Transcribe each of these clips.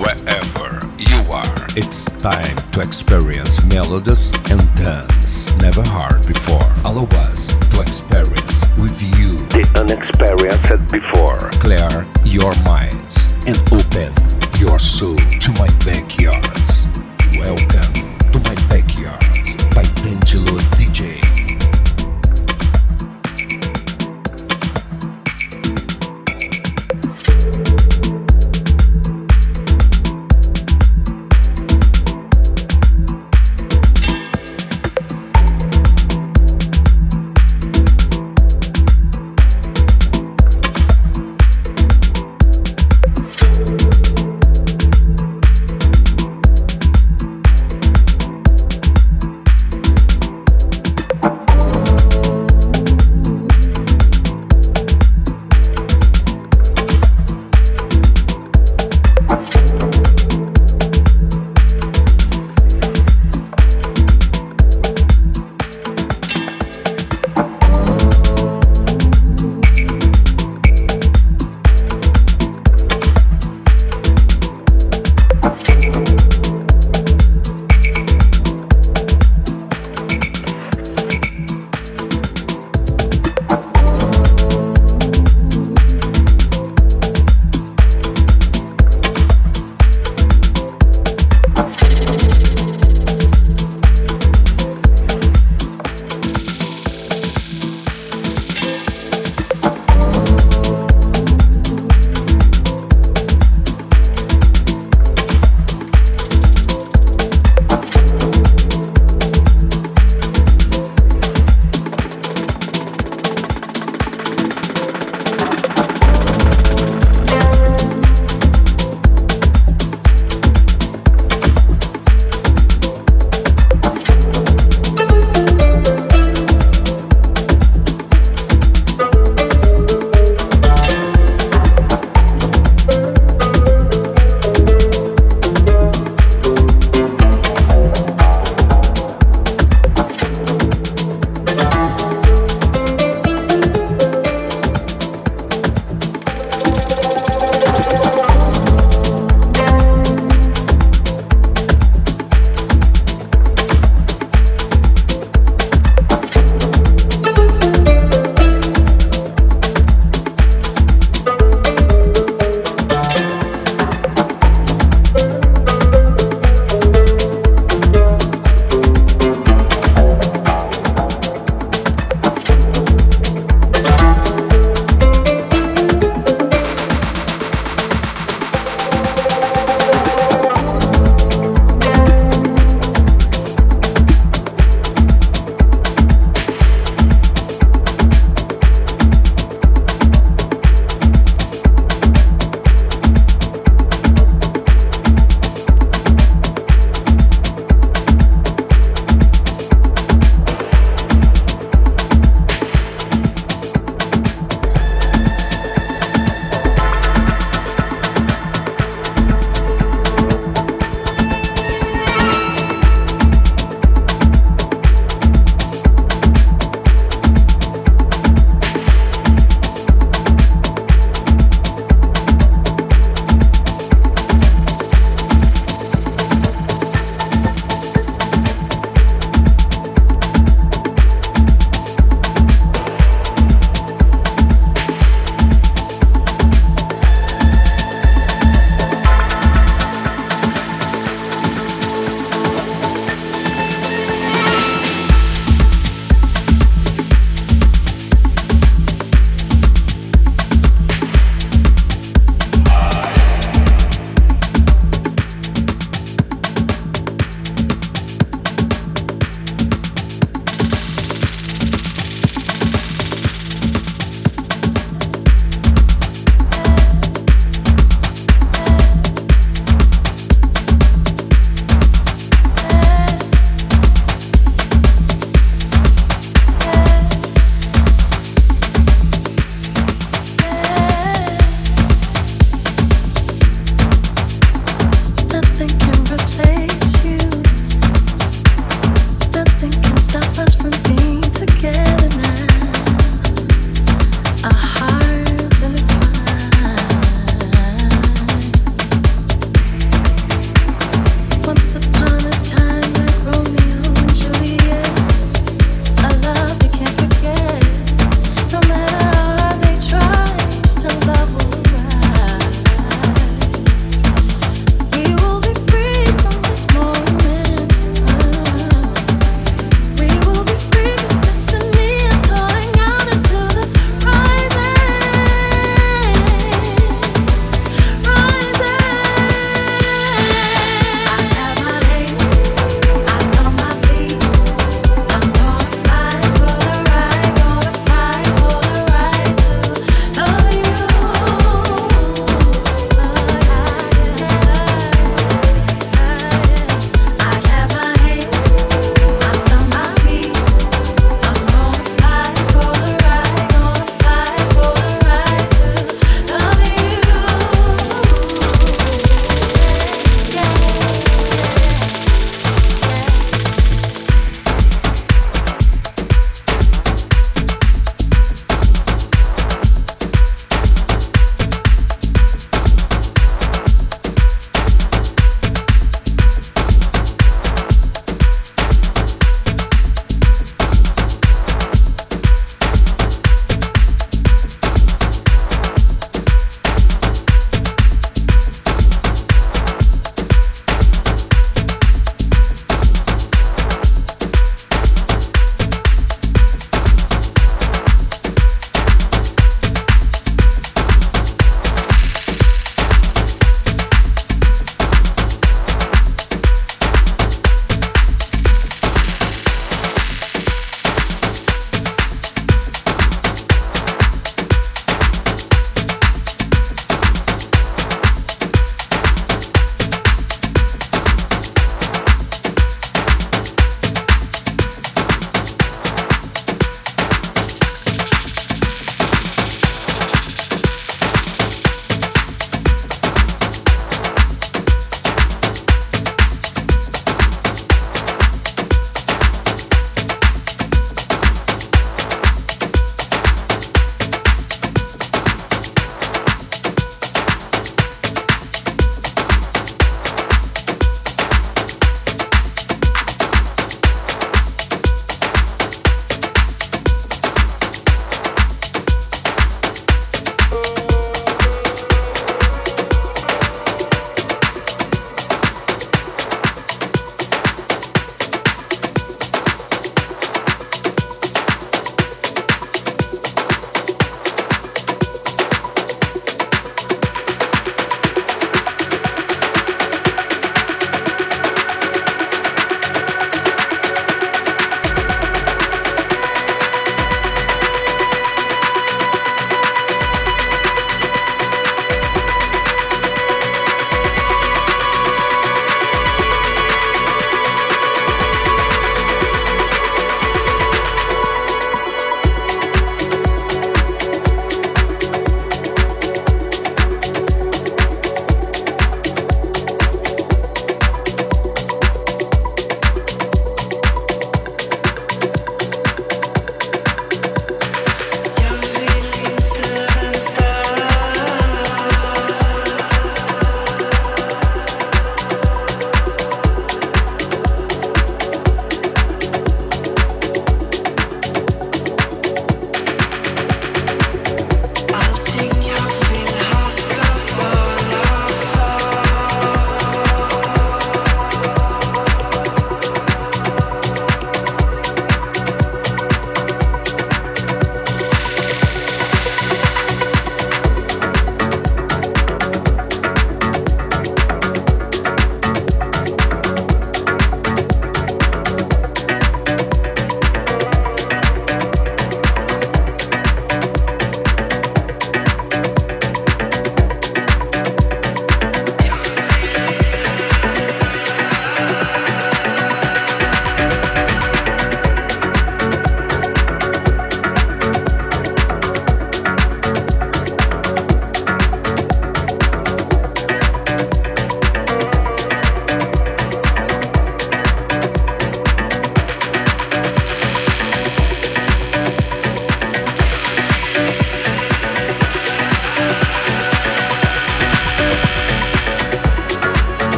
wherever you are. It's time to experience melodies and dance never heard before. Allow us to experience with you the unexperienced before. Clear your minds and open your soul to my backyards. Welcome to my backyards by D'Angelo DJ.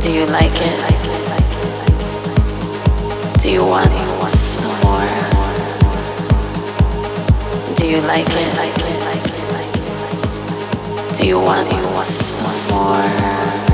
Do you like it? Do you want some more? Do you like it? Do you want some more?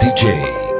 DJ.